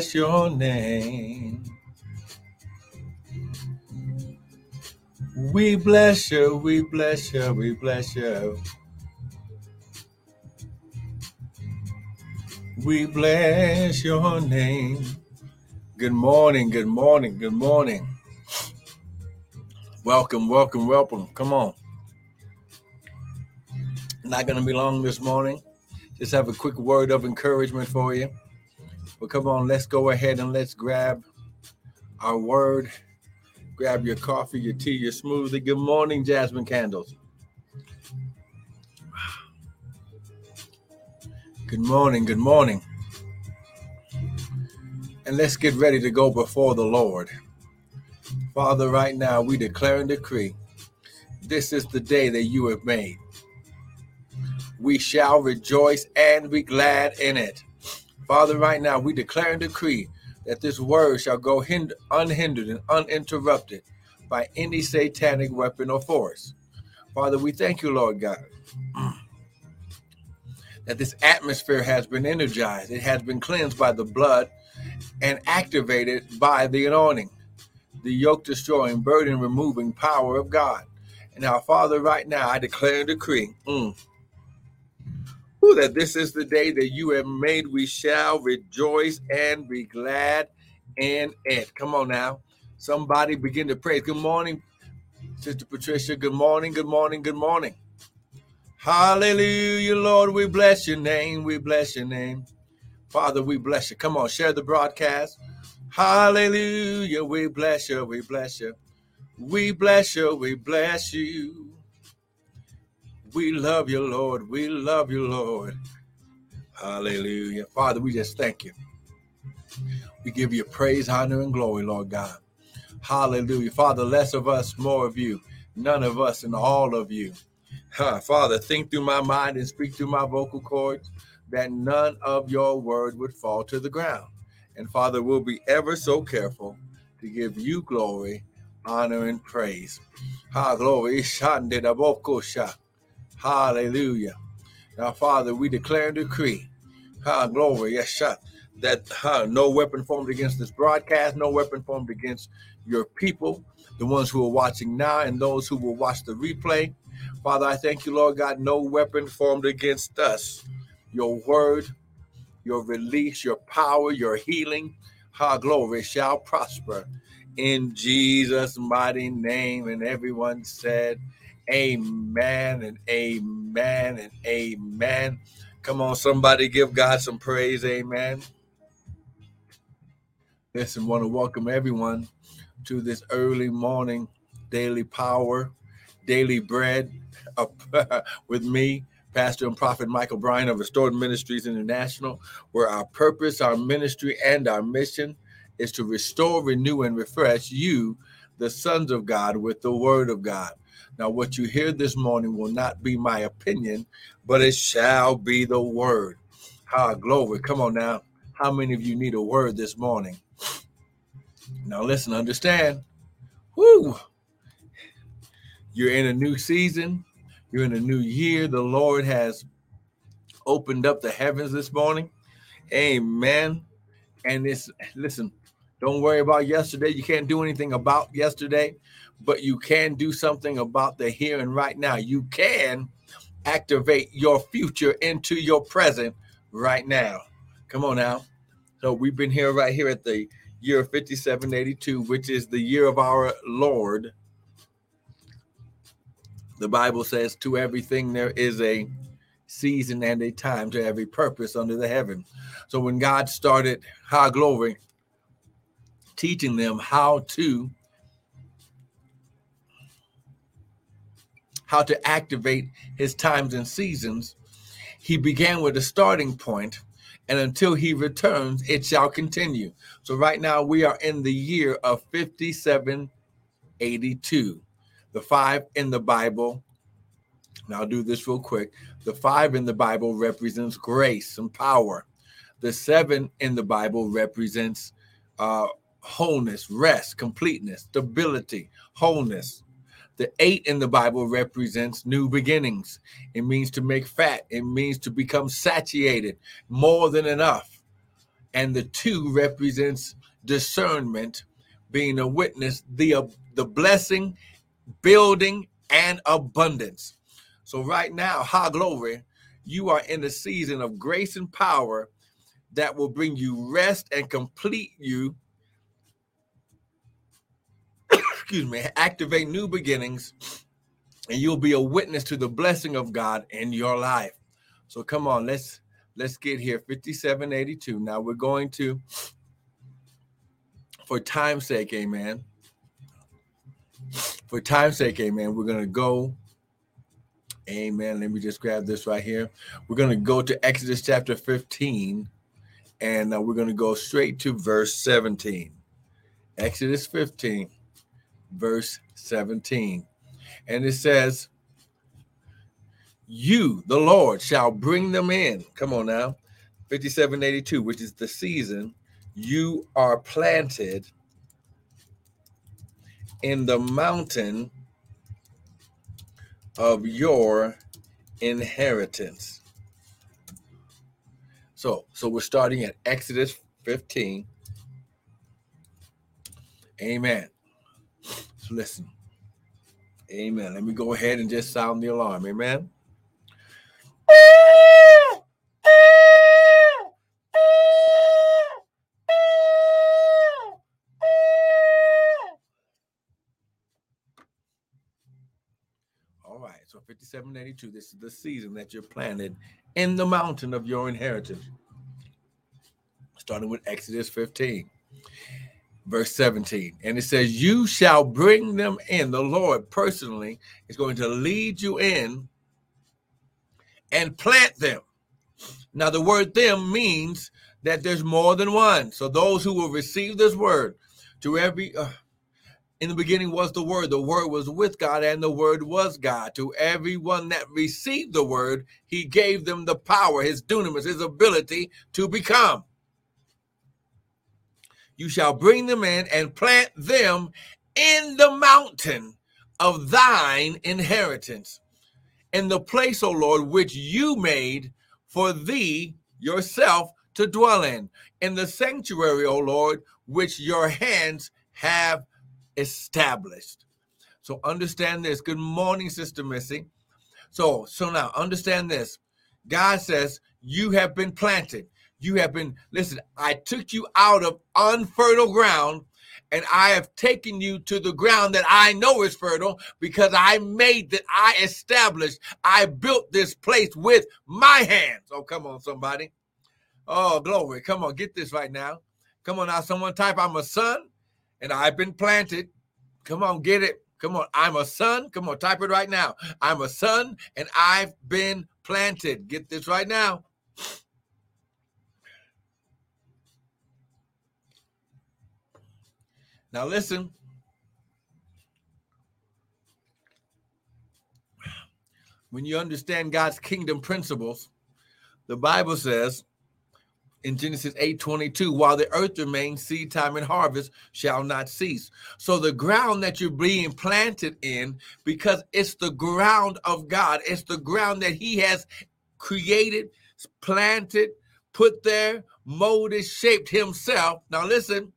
bless your name. We bless you, we bless you, we bless you. We bless your name. Good morning, good morning, good morning. Welcome, welcome, welcome. Come on. Not going to be long this morning. Just have a quick word of encouragement for you. But come on, let's go ahead and let's grab our word. Grab your coffee, your tea, your smoothie. Good morning, Jasmine Candles. Good morning, good morning. And let's get ready to go before the Lord. Father, right now we declare and decree this is the day that you have made. We shall rejoice and be glad in it. Father, right now we declare and decree that this word shall go hind- unhindered and uninterrupted by any satanic weapon or force. Father, we thank you, Lord God that this atmosphere has been energized, it has been cleansed by the blood and activated by the anointing, the yoke destroying, burden removing power of God. And now, Father, right now, I declare and decree mm, ooh, that this is the day that you have made. We shall rejoice and be glad in it. Come on now. Somebody begin to pray. Good morning, Sister Patricia. Good morning, good morning, good morning. Hallelujah, Lord. We bless your name. We bless your name. Father, we bless you. Come on, share the broadcast. Hallelujah. We bless you. We bless you. We bless you. We bless you. We love you, Lord. We love you, Lord. Hallelujah. Father, we just thank you. We give you praise, honor, and glory, Lord God. Hallelujah. Father, less of us, more of you. None of us and all of you. Huh, Father, think through my mind and speak through my vocal cords that none of your word would fall to the ground. And Father, we'll be ever so careful to give you glory, honor, and praise. Ha, glory. Hallelujah. Now, Father, we declare and decree, ha, glory, yes, sir, that ha, no weapon formed against this broadcast, no weapon formed against your people, the ones who are watching now and those who will watch the replay. Father, I thank you, Lord God, no weapon formed against us. Your word, your release, your power, your healing, ha, glory, shall prosper in Jesus' mighty name. And everyone said, Amen and amen and amen. Come on, somebody give God some praise. Amen. Listen, want to welcome everyone to this early morning daily power, daily bread with me, Pastor and Prophet Michael Bryan of Restored Ministries International, where our purpose, our ministry, and our mission is to restore, renew, and refresh you, the sons of God, with the word of God. Now, what you hear this morning will not be my opinion, but it shall be the word. Ah, glory. Come on now. How many of you need a word this morning? Now, listen, understand. Woo! You're in a new season, you're in a new year. The Lord has opened up the heavens this morning. Amen. And it's, listen, don't worry about yesterday. You can't do anything about yesterday but you can do something about the here and right now. You can activate your future into your present right now. Come on now. So we've been here right here at the year 5782, which is the year of our Lord. The Bible says, to everything there is a season and a time to every purpose under the heaven. So when God started high glory, teaching them how to how to activate his times and seasons, he began with a starting point, and until he returns, it shall continue. So, right now, we are in the year of 5782. The five in the Bible, now I'll do this real quick. The five in the Bible represents grace and power. The seven in the Bible represents uh, wholeness, rest, completeness, stability, wholeness. The eight in the Bible represents new beginnings. It means to make fat, it means to become satiated, more than enough. and the two represents discernment, being a witness, the uh, the blessing, building, and abundance. So right now, ha glory, you are in a season of grace and power that will bring you rest and complete you. Excuse me, activate new beginnings, and you'll be a witness to the blessing of God in your life. So come on, let's let's get here. 5782. Now we're going to, for time's sake, amen. For time's sake, amen, we're gonna go Amen. Let me just grab this right here. We're to go to Exodus chapter 15 and uh, we're to go straight to verse 17. Exodus 15, verse 17. And it says, You, the Lord, shall bring them in. Come on now. 5782, which is the season you are planted in the mountain of your inheritance. So, so we're starting at Exodus 15. Amen. Listen. Amen. Let me go ahead and just sound the alarm. Amen. All right, so 5782, this is the season that you're planted in the mountain of your inheritance. Starting with Exodus 15, verse 17. And it says, You shall bring them in. The Lord personally is going to lead you in and plant them. Now, the word them means that there's more than one. So those who will receive this word to every uh, in the beginning was the Word. The Word was with God, and the Word was God. To everyone that received the Word, He gave them the power, His dunamis, His ability to become. You shall bring them in and plant them in the mountain of thine inheritance, in the place, O Lord, which you made for thee yourself to dwell in, in the sanctuary, O Lord, which your hands have established. So understand this. Good morning, Sister Missy. So, so now understand this. God says, You have been planted. You have been, listen, I took you out of unfertile ground and I have taken you to the ground that I know is fertile because I made that I established, I built this place with my hands. Oh, come on, somebody. Oh, glory. Come on, get this right now. Come on now, someone type, I'm a son and I've been planted. Come on, get it. Come on, I'm a son. Come on, type it right now. I'm a son and I've been planted. Get this right now. Now, listen. When you understand God's kingdom principles, the Bible says in Genesis 8 22, while the earth remains, seed time and harvest shall not cease. So the ground that you're being planted in, because it's the ground of God, it's the ground that He has created, planted, put there, molded, shaped Himself. Now listen,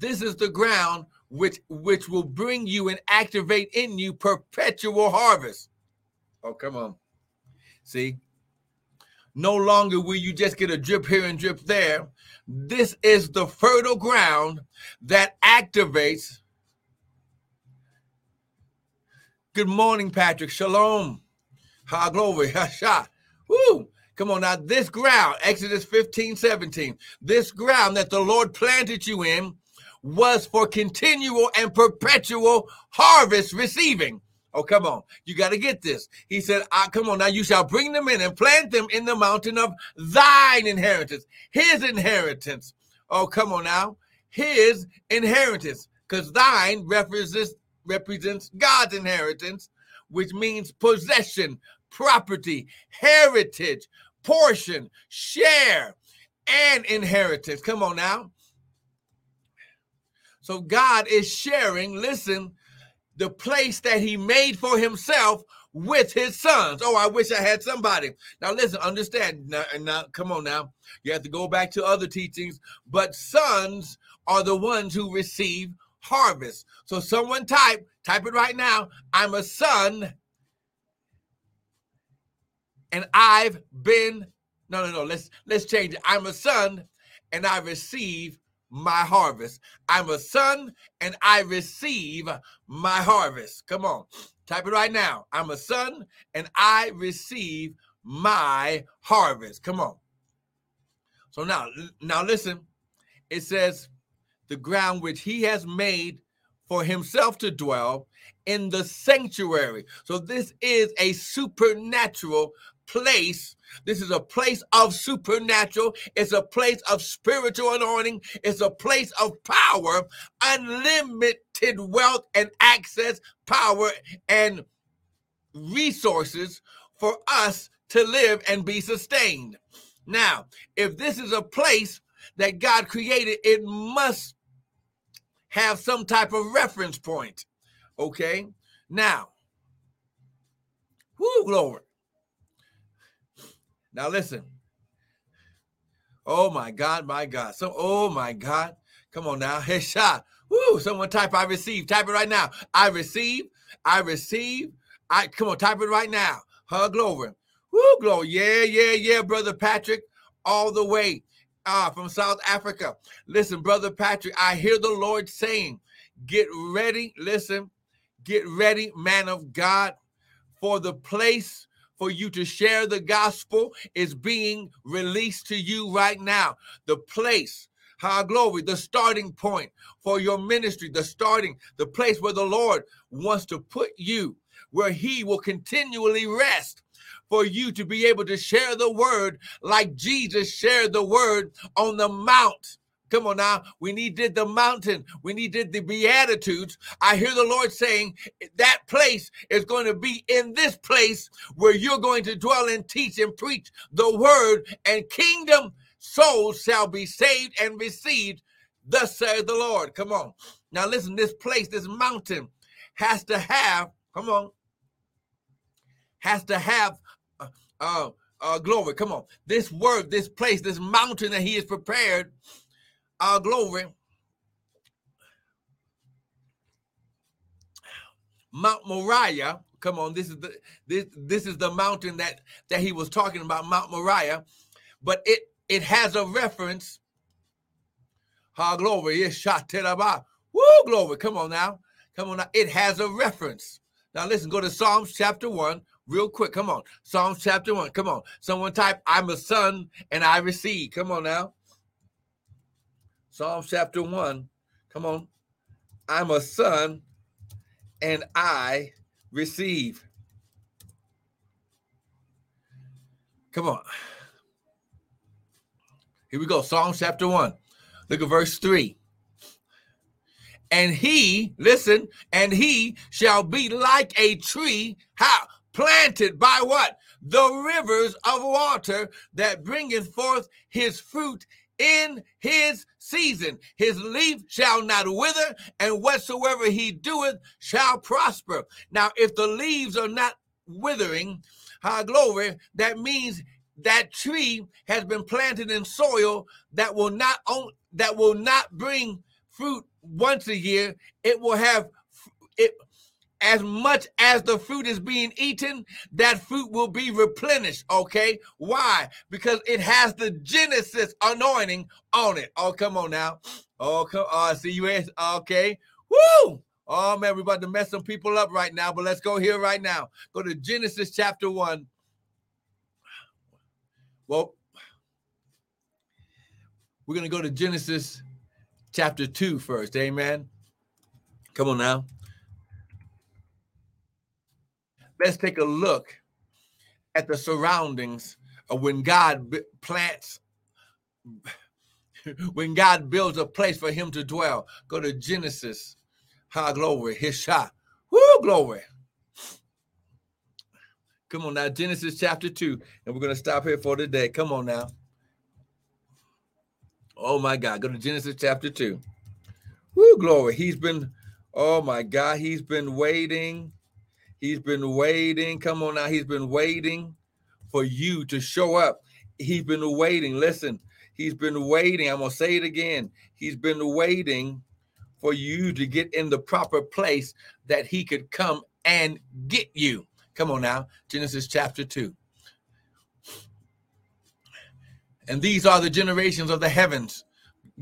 this is the ground which which will bring you and activate in you perpetual harvest. Oh, come on. See, no longer will you just get a drip here and drip there. This is the fertile ground that activates. Good morning, Patrick. Shalom. Ha glory. Hasha. Woo. Come on now. This ground, Exodus 15, 17, this ground that the Lord planted you in was for continual and perpetual harvest receiving. Oh, come on. You got to get this. He said, ah, Come on now, you shall bring them in and plant them in the mountain of thine inheritance, his inheritance. Oh, come on now. His inheritance, because thine represents, represents God's inheritance, which means possession, property, heritage, portion, share, and inheritance. Come on now. So God is sharing, listen, the place that he made for himself with his sons. Oh, I wish I had somebody. Now, listen, understand. Now, now, come on now. You have to go back to other teachings, but sons are the ones who receive harvest. So, someone type, type it right now. I'm a son, and I've been. No, no, no. Let's let's change it. I'm a son, and I receive my harvest. I'm a son and I receive my harvest. Come on, type it right now. I'm a son and I receive my harvest. Come on. So now, now listen. It says, the ground which he has made for himself to dwell in the sanctuary. So this is a supernatural place. This is a place of supernatural. It's a place of spiritual anointing. It's a place of power, unlimited wealth and access, power and resources for us to live and be sustained. Now, if this is a place that God created, it must have some type of reference point. Okay? Now, whoo, glory. Now listen. Oh my God, my God. So, oh my God. Come on now. Headshot. Woo, someone type I receive. Type it right now. I receive. I receive. I come on, type it right now. Hug glory. Woo, glory. Yeah, yeah, yeah, brother Patrick. All the way uh, from South Africa. Listen, brother Patrick, I hear the Lord saying, get ready. Listen, get ready, man of God, for the place for you to share the gospel is being released to you right now. The place, high glory, the starting point for your ministry, the starting, the place where the Lord wants to put you, where He will continually rest for you to be able to share the word like Jesus shared the word on the mount Come on now. We needed the mountain. We needed the Beatitudes. I hear the Lord saying that place is going to be in this place where you're going to dwell and teach and preach the word, and kingdom souls shall be saved and received. Thus says the Lord. Come on. Now listen, this place, this mountain has to have, come on, has to have uh, uh, uh glory. Come on. This word, this place, this mountain that he has prepared our glory. Mount Moriah. Come on, this is the this this is the mountain that that he was talking about, Mount Moriah, but it it has a reference. Our glory is shot Woo, glory. Come on now. Come on now. It has a reference. Now listen, go to Psalms chapter 1 real quick. Come on. Psalms chapter 1. Come on. Someone type, I'm a son and I receive. Come on now. Psalms chapter 1. Come on. I'm a son and I receive. Come on. Here we go. Psalm chapter 1. Look at verse 3. And he, listen, and he shall be like a tree, how? Planted by what? The rivers of water that bringeth forth his fruit in his season. His leaf shall not wither, and whatsoever he doeth shall prosper. Now, if the leaves are not withering, high glory, that means that tree has been planted in soil that will not own, that will not bring fruit once a year. It will have it as much as the fruit is being eaten, that fruit will be replenished. Okay. Why? Because it has the Genesis anointing on it. Oh, come on now. Oh, come oh, on. See you. Eh? Okay. Woo. Oh, man, we're about to mess some people up right now, but let's go here right now. Go to Genesis chapter 1. Well, we're going to go to Genesis chapter 2 first. Amen. Come on now let's take a look at the surroundings of when God plants, when God builds a place for him to dwell. Go to Genesis. High glory. His shot. Woo, glory. Come on now, Genesis chapter 2. And we're going to stop here for today. Come on now. Oh my God. Go to Genesis chapter 2. Woo, glory. He's been, oh my God, he's been waiting He's been waiting. Come on now. He's been waiting for you to show up. He's been waiting. Listen, he's been waiting. I'm going to say it again. He's been waiting for you to get in the proper place that he could come and get you. Come on now. Genesis chapter 2. And these are the generations of the heavens.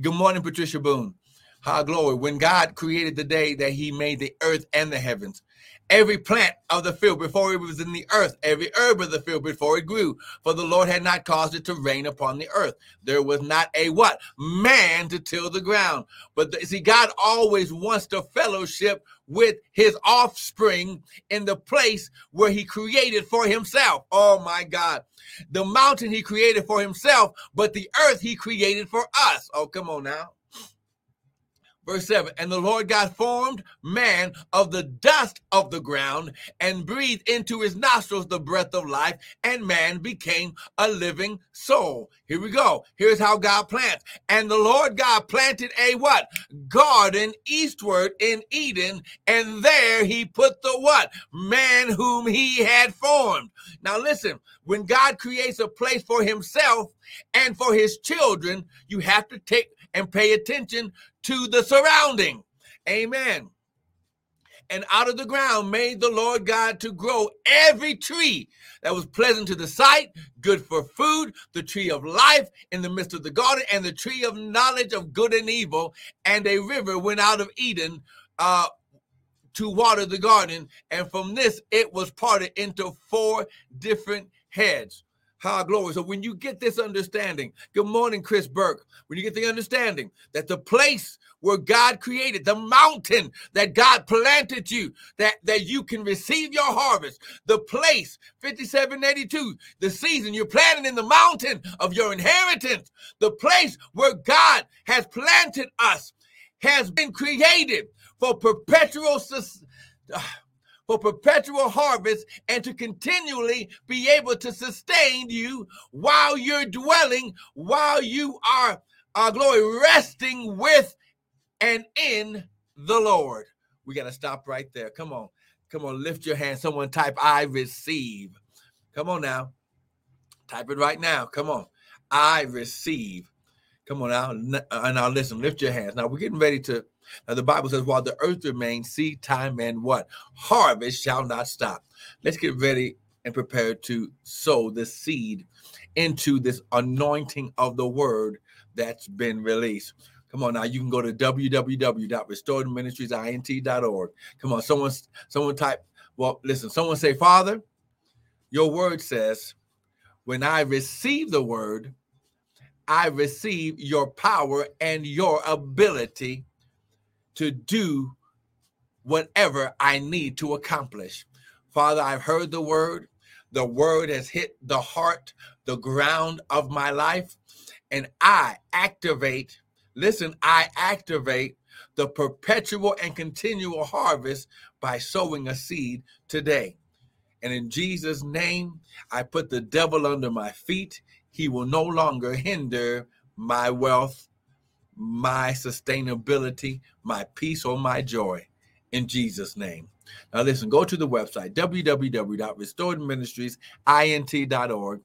Good morning, Patricia Boone. High glory. When God created the day that he made the earth and the heavens, every plant of the field before it was in the earth, every herb of the field before it grew. For the Lord had not caused it to rain upon the earth. There was not a what? Man to till the ground. But the, see, God always wants to fellowship with his offspring in the place where he created for himself. Oh my God. The mountain he created for himself, but the earth he created for us. Oh, come on now. Verse 7 And the Lord God formed man of the dust of the ground and breathed into his nostrils the breath of life, and man became a living soul. Here we go. Here's how God plants. And the Lord God planted a what? Garden eastward in Eden, and there he put the what? Man whom he had formed. Now listen, when God creates a place for himself and for his children, you have to take and pay attention to the surrounding. Amen. And out of the ground made the Lord God to grow every tree that was pleasant to the sight, good for food, the tree of life in the midst of the garden, and the tree of knowledge of good and evil. And a river went out of Eden uh, to water the garden. And from this, it was parted into four different heads. High glory. So when you get this understanding, good morning, Chris Burke. When you get the understanding that the place where God created, the mountain that God planted you, that, that you can receive your harvest, the place, 5782, the season you're planting in the mountain of your inheritance, the place where God has planted us has been created for perpetual for perpetual harvest and to continually be able to sustain you while you're dwelling, while you are, uh, glory, resting with and in the Lord. We got to stop right there. Come on. Come on, lift your hand. Someone type, I receive. Come on now. Type it right now. Come on. I receive. Come on now. And uh, now listen, lift your hands. Now we're getting ready to now, the Bible says, while the earth remains, seed time and what? Harvest shall not stop. Let's get ready and prepare to sow the seed into this anointing of the word that's been released. Come on now, you can go to www.restoredministriesint.org. Come on, someone, someone type. Well, listen, someone say, Father, your word says, when I receive the word, I receive your power and your ability to do whatever I need to accomplish. Father, I've heard the word. The word has hit the heart, the ground of my life, and I activate, listen, I activate the perpetual and continual harvest by sowing a seed today. And in Jesus' name, I put the devil under my feet. He will no longer hinder my wealth my sustainability, my peace, or my joy in Jesus' name. Now, listen, go to the website www.restoredministriesint.org.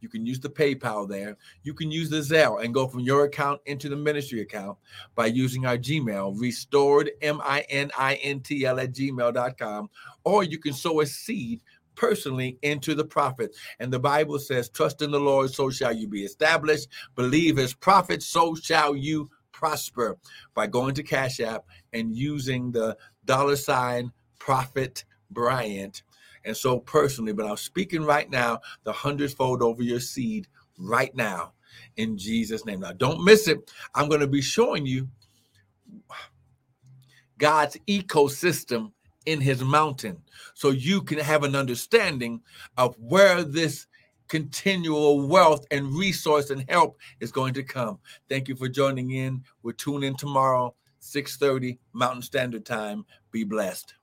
You can use the PayPal there. You can use the Zelle and go from your account into the ministry account by using our Gmail, restored, M I N I N T L at gmail.com. Or you can sow a seed personally into the prophet. And the Bible says, Trust in the Lord, so shall you be established. Believe his prophet, so shall you prosper by going to Cash App and using the dollar sign prophet Bryant. And so personally, but I'm speaking right now, the hundredfold over your seed right now in Jesus' name. Now, don't miss it. I'm going to be showing you God's ecosystem in his mountain so you can have an understanding of where this continual wealth and resource and help is going to come. Thank you for joining in. We'll tune in tomorrow, 6:30 Mountain Standard Time. Be blessed.